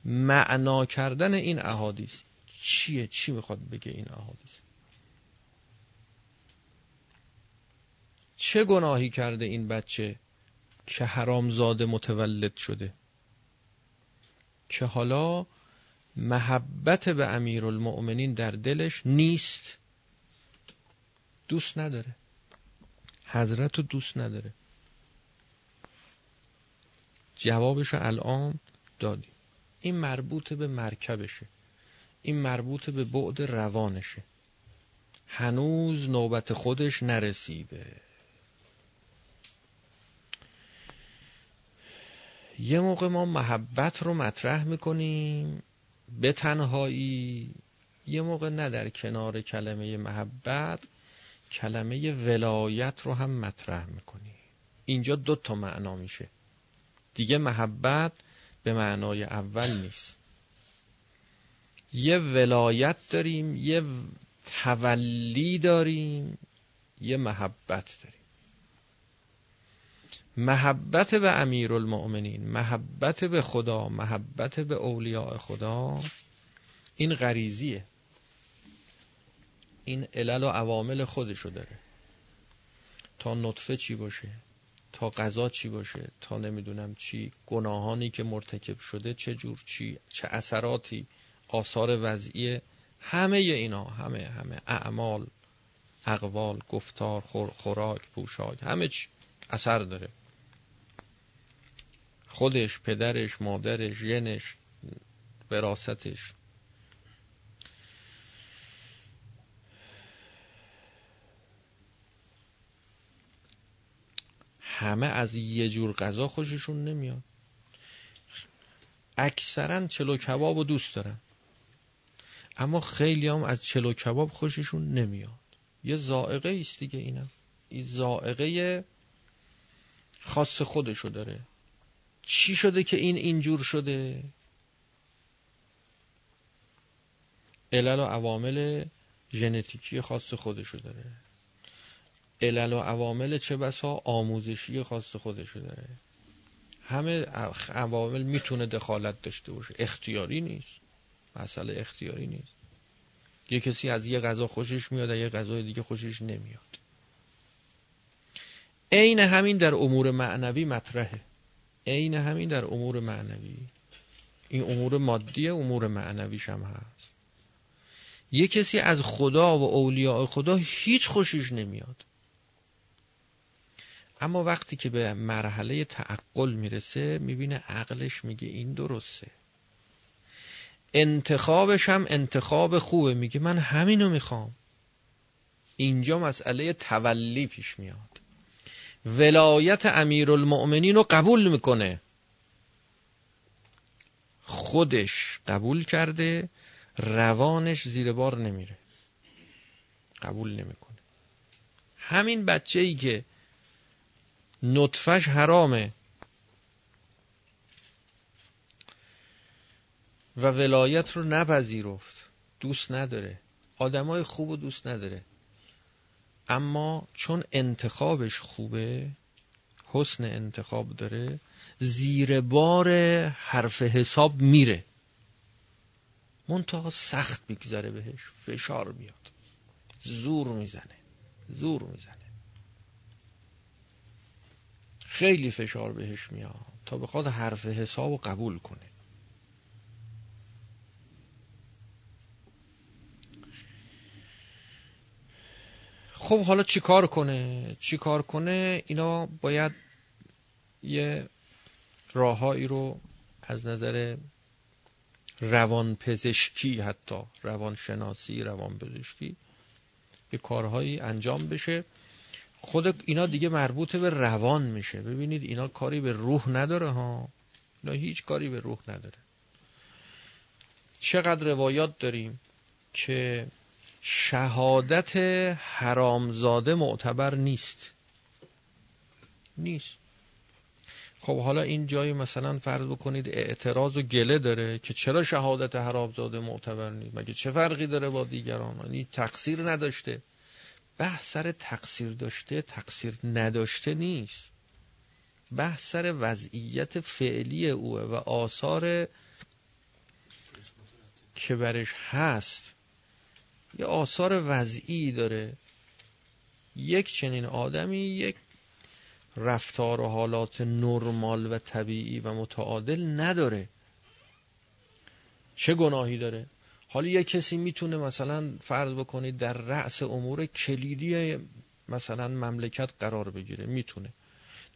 معنا کردن این احادیث. چیه؟ چی می‌خواد بگه این احادیث؟ چه گناهی کرده این بچه که حرامزاده متولد شده؟ که حالا محبت به امیرالمؤمنین در دلش نیست. دوست نداره. حضرت رو دوست نداره. جوابش الان دادیم. این مربوط به مرکبشه. این مربوط به بعد روانشه. هنوز نوبت خودش نرسیده. یه موقع ما محبت رو مطرح می‌کنیم. به تنهایی یه موقع نه در کنار کلمه محبت کلمه ولایت رو هم مطرح می‌کنی. اینجا دو تا معنا میشه. دیگه محبت به معنای اول نیست. یه ولایت داریم یه تولی داریم یه محبت داریم. محبت به امیرالمؤمنین محبت به خدا محبت به اولیاء خدا این غریزیه. این علل و عوامل خودشو داره. تا نطفه چی باشه تا غذا چی باشه تا نمی‌دونم چی گناهانی که مرتکب شده چه جور چی چه اثراتی آثار وضعی همه اینا همه همه اعمال اقوال گفتار خوراک پوشاک همه چی اثر داره. خودش پدرش مادرش ژنش وراستش همه از یه جور غذا خوششون نمیاد. اکثرا چلو کباب رو دوست دارن. اما خیلی هم از چلو کباب خوششون نمیاد. یه زائقه است دیگه اینم. این زائقه خاص خودشو داره. چی شده که این اینجور شده؟ علل و عوامل ژنتیکی خاص خودشو داره. علل و عوامل چه بسا؟ آموزشی خاص خودشو داره. همه عوامل می‌تونه دخالت داشته باشه. اختیاری نیست. مسئله اختیاری نیست. یه کسی از یه غذا خوشش میاد و یه غذای دیگه خوشش نمیاد. عین همین در امور معنوی مطرحه. عین همین در امور معنوی. این امور مادی امور معنویش هم هست. یه کسی از خدا و اولیاء خدا هیچ خوشش نمیاد. اما وقتی که به مرحله تعقل می‌رسه می‌بینه عقلش میگه این درسته. انتخابش هم انتخاب خوبه. میگه من همینو می‌خوام. اینجا مسئله تولی پیش میاد. ولایت امیرالمؤمنین رو قبول می‌کنه. خودش قبول کرده روانش زیر بار نمیره. قبول نمی‌کنه. همین بچه ای که نطفش حرامه و ولایت رو نپذیرفت دوست نداره. آدمای خوب و دوست نداره. اما چون انتخابش خوبه حسن انتخاب داره زیر بار حرف حساب میره. منتها سخت میگذره بهش فشار میاد. زور می‌زنه زور می‌زنه. خیلی فشار بهش میاد تا بخواد حرف حساب قبول کنه. خب حالا چی کار کنه؟ چی کار کنه؟ اینا باید یه راههایی رو از نظر روان پزشکی حتی روان شناسی روان پزشکی یه کارهایی انجام بشه. خود اینا دیگه مربوط به روان میشه. ببینید اینا کاری به روح نداره ها. اینا هیچ کاری به روح نداره. چقدر روایات داریم که شهادت حرامزاده معتبر نیست. نیست. خب حالا این جایی مثلا فرض بکنید اعتراض و گله داره که چرا شهادت حرامزاده معتبر نیست؟ مگه چه فرقی داره با دیگران؟ یعنی تقصیر نداشته. بحث سر تقصیر داشته تقصیر نداشته نیست. بحث سر وضعیت فعلی اوه و آثار که برش هست. یه آثار وضعی داره. یک چنین آدمی یک رفتار و حالات نرمال و طبیعی و متعادل نداره. چه گناهی داره؟ حالا یه کسی می‌تونه مثلا فرض بکنید در رأس امور کلیدی مثلا مملکت قرار بگیره. می‌تونه.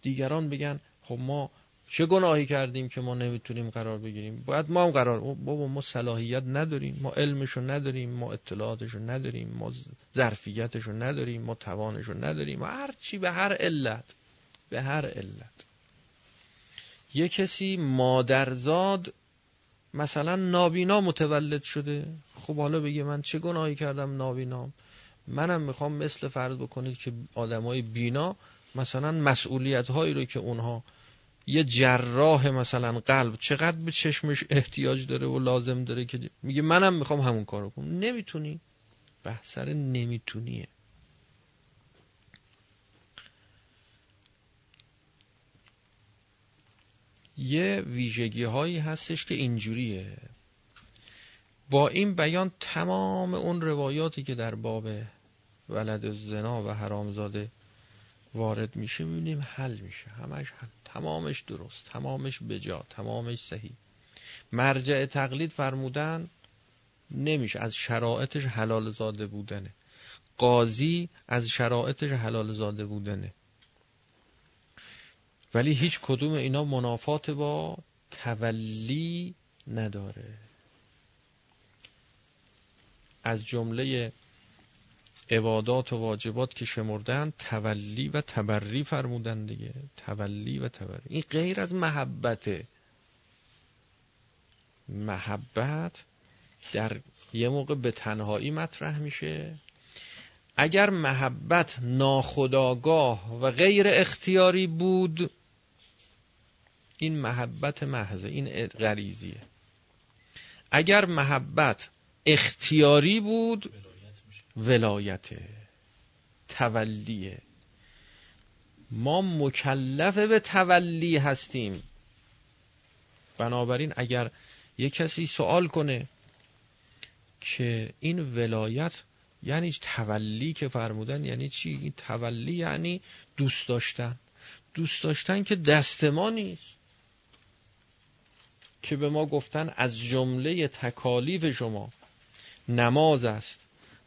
دیگران بگن خب ما چه گناهی کردیم که ما نمی‌تونیم قرار بگیریم؟ باید ما هم قرار بابا ما صلاحیت نداریم ما علمشو نداریم ما اطلاعاتشو نداریم ما ظرفیتشو نداریم ما توانشو نداریم. هر چی به هر علت به هر علت. یه کسی مادرزاد مثلا نابینا متولد شده. خب حالا بگه من چه گناهی کردم نابینام منم می‌خوام مثل فرض بکنید که آدمای بینا مثلا مسئولیت هایی رو که اونها یه جراح مثلا قلب چقدر به چشمش احتیاج داره و لازم داره که میگه منم می‌خوام همون کارو کنم. نمی‌تونی. بحثر نمیتونیه. یه ویژگی هایی هستش که اینجوریه. با این بیان تمام اون روایاتی که در باب ولد زنا و حرامزاده وارد میشه می‌بینیم حل میشه. همش حل. تمامش درست. تمامش بجا. تمامش صحیح. مرجع تقلید فرمودن نمیشه. از شرایطش حلال زاده بودنه. قاضی از شرایطش حلال زاده بودنه. ولی هیچ کدوم اینا منافات با تولی نداره. از جمله عبادات و واجبات که شمردن تولی و تبری فرمودن دیگه. تولی و تبری این غیر از محبته. محبت در یه موقع به تنهایی مطرح میشه. اگر محبت ناخداگاه و غیر اختیاری بود این محبت محضه این غریزیه. اگر محبت اختیاری بود ولایت تولیه ما مکلف به تولی هستیم. بنابراین اگر یک کسی سوال کنه که این ولایت یعنی تولی که فرمودن یعنی چی؟ این تولی یعنی دوست داشتن. دوست داشتن که دست ما نیست. که به ما گفتن از جمله تکالیف شما. نماز است.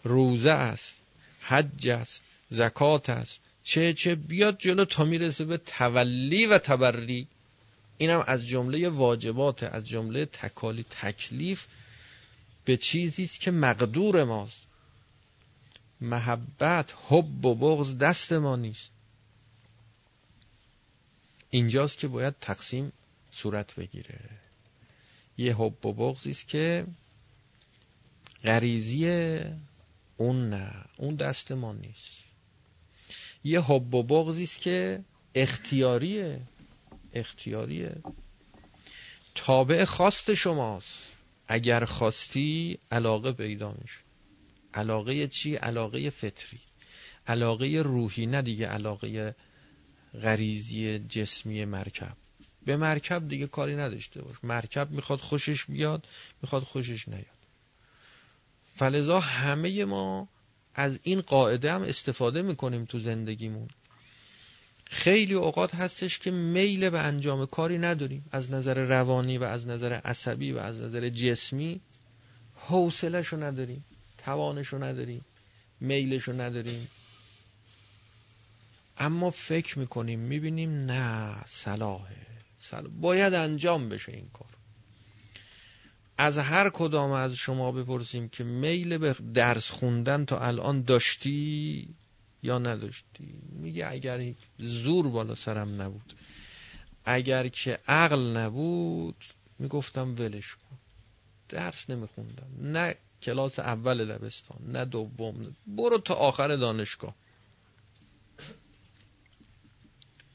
روزه است حج است زکات است. چه چه بیاد جلو تا می‌رسه به تولی و تبری. اینم از جمله واجبات از جمله تکالی تکلیف به چیزی است که مقدور ماست. محبت حب و بغض دست ما نیست. اینجاست که باید تقسیم صورت بگیره. یه حب و بغضی است که غریزی اون نه اون دست ما نیست. یه حب و بغضی است که اختیاریه اختیاریه. تابع خواست شماست. اگر خواستی علاقه پیدا میشه علاقه چی؟ علاقه فطری. علاقه روحی نه دیگه علاقه غریزی جسمی مرکب. به مرکب دیگه کاری نداشته باش. مرکب می‌خواد خوشش بیاد می‌خواد خوشش نیاد. فلذا همه ما از این قاعده هم استفاده می‌کنیم تو زندگیمون. خیلی اوقات هستش که میل به انجام کاری نداریم. از نظر روانی و از نظر عصبی و از نظر جسمی حوصلهشو نداریم. توانشو نداریم. میلشو نداریم. اما فکر می‌کنیم می‌بینیم نه صلاحه. صلاح. باید انجام بشه این کار. از هر کدام از شما بپرسیم که میل به درس خوندن تا الان داشتی یا نداشتی؟ میگه اگر زور بالا سرم نبود. اگر که عقل نبود می‌گفتم ولش کن. درس نمیخوندم. نه کلاس اول لبستان نه دوم. برو تا آخر دانشگاه.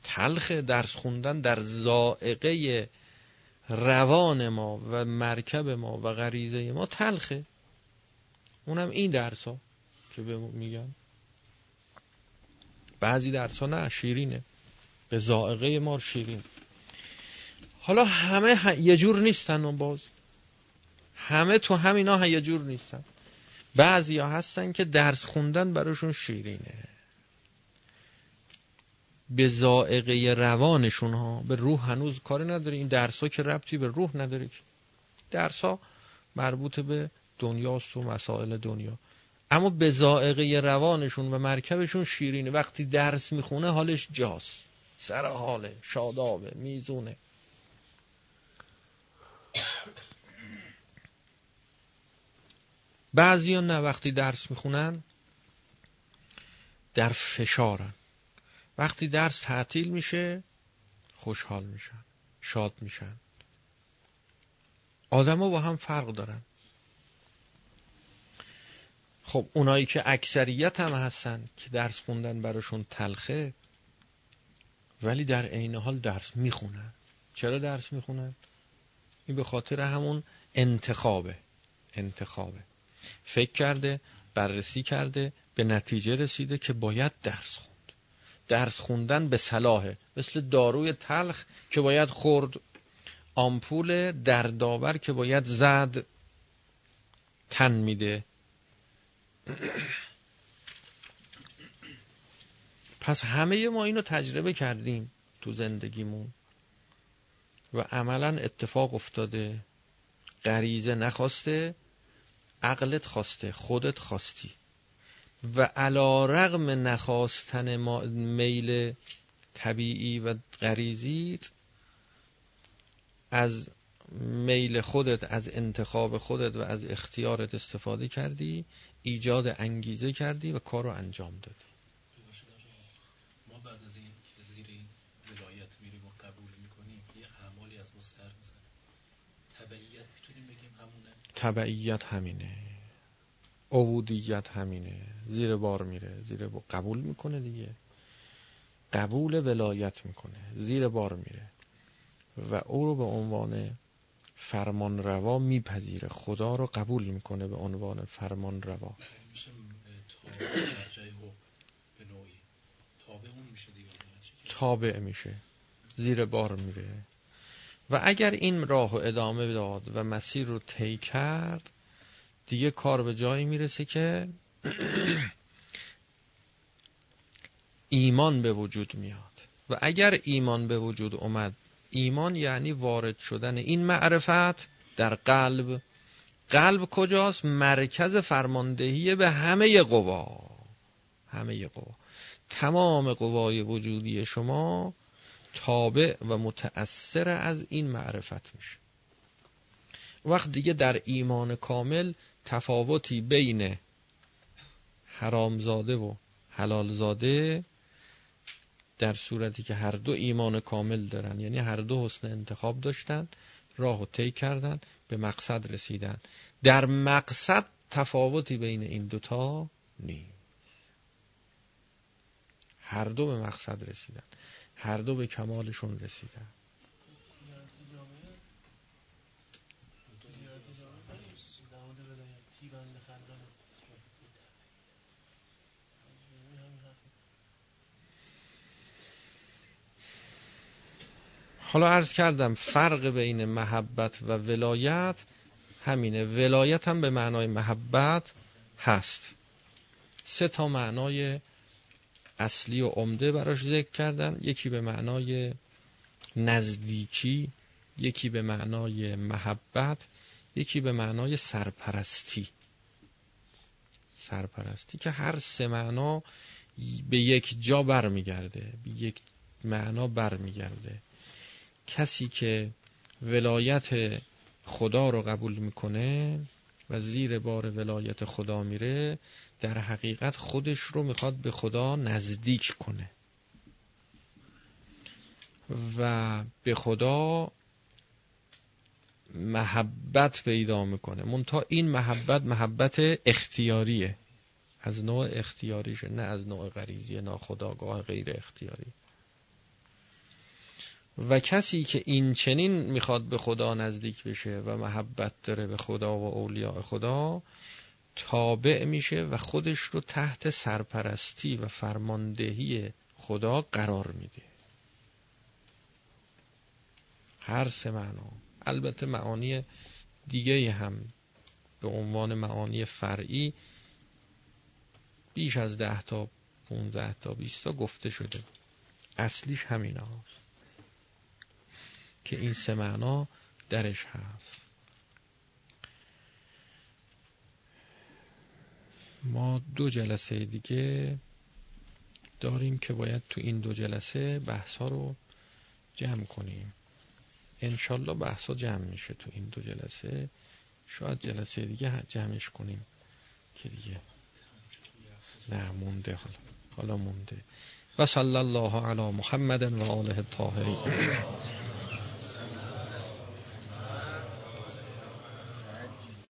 تلخ درس خوندن در زائقه روان ما و مرکب ما و غریزه ما تلخه. اونم این درس ها که به میگن. بعضی درس ها نه شیرینه. به زائقه ما شیرین. حالا همه یه جور نیستن اون باز. همه تو همینا یه جور نیستن. بعضی ها هستن که درس خوندن براشون شیرینه. به زائقه روانشون ها. به روح هنوز کاری نداره. این درس ها که ربطی به روح نداره درس ها مربوط به دنیاست و مسائل دنیا. اما به زائقه روانشون و مرکبشون شیرینه. وقتی درس می‌خونه حالش جاست. سر حاله. شادابه. میزونه. بعضی نه وقتی درس می‌خونن در فشارن. وقتی درس تعطیل میشه خوشحال میشن شاد میشن. آدما با هم فرق دارن. خب اونایی که اکثریت هم هستن که درس خوندن براشون تلخه ولی در عین حال درس می‌خونن. چرا درس می‌خونن؟ این به خاطر همون انتخابه. انتخابه. فکر کرده بررسی کرده به نتیجه رسیده که باید درس خوند درس خوندن به صلاحه. مثل داروی تلخ که باید خورد آمپول دردآور که باید زد تن میده. پس همه ما اینو تجربه کردیم تو زندگیمون و عملا اتفاق افتاده. غریزه نخواسته عقلت خواسته خودت خواستی. و علا رغم نخواستن میل طبیعی و غریزیت از میل خودت از انتخاب خودت و از اختیارت استفاده کردی ایجاد انگیزه کردی و کار رو انجام دادی. ما بعد از این زیر ولایت میریم و قبول می‌کنیم یه اعمالی از ما سر می‌زنه. تبعیت می‌تونیم بگیم همونه؟ تبعیت همینه. عبودیت همینه. زیر بار میره زیر بار. قبول می‌کنه دیگه. قبول ولایت می‌کنه. زیر بار میره. و او رو به عنوان فرمان روا میپذیره. خدا رو قبول می‌کنه به عنوان فرمان روا تابع میشه. زیر بار میره. و اگر این راه ادامه داد و مسیر رو طی کرد دیگه کار به جایی می‌رسه که ایمان به وجود میاد. و اگر ایمان به وجود اومد ایمان یعنی وارد شدن این معرفت در قلب. قلب کجاست؟ مرکز فرماندهی به همه قوا. همه قوا. تمام قوای وجودی شما تابع و متأثر از این معرفت میشه. وقت دیگه در ایمان کامل تفاوتی بین حرامزاده و حلالزاده در صورتی که هر دو ایمان کامل دارن. یعنی هر دو حسن انتخاب داشتن راه و طی کردن به مقصد رسیدن. در مقصد تفاوتی بین این دوتا نیست هر دو به مقصد رسیدن. هر دو به کمالشون رسیدن. حالا عرض کردم فرق بین محبت و ولایت همینه. ولایت هم به معنای محبت هست. سه تا معنای اصلی و عمده براش ذکر کردن. یکی به معنای نزدیکی یکی به معنای محبت یکی به معنای سرپرستی. سرپرستی که هر سه معنا به یک جا برمیگرده به یک معنا برمیگرده. کسی که ولایت خدا رو قبول می‌کنه و زیر بار ولایت خدا میره در حقیقت خودش رو می‌خواد به خدا نزدیک کنه. و به خدا محبت پیدا می‌کنه. منتها این محبت محبت اختیاریه. از نوع اختیاریشه نه از نوع غریزی ناخداگاه غیر اختیاری. و کسی که این چنین می‌خواد به خدا نزدیک بشه و محبت داره به خدا و اولیاء خدا تابع میشه و خودش رو تحت سرپرستی و فرماندهی خدا قرار میده. هر سه معنا. البته معانی دیگه هم به عنوان معانی فرعی بیش از ده تا 15 تا 20 تا گفته شده. اصلیش همین هاست که این سه معنا درش هست. ما دو جلسه دیگه داریم که باید تو این دو جلسه بحث ها رو جمع کنیم. انشالله بحث ها جمع میشه تو این دو جلسه. شاید جلسه دیگه جمعش کنیم که دیگه. نه مونده حالا. حالا مونده. و صلی الله علی محمد و آله الطاهرین.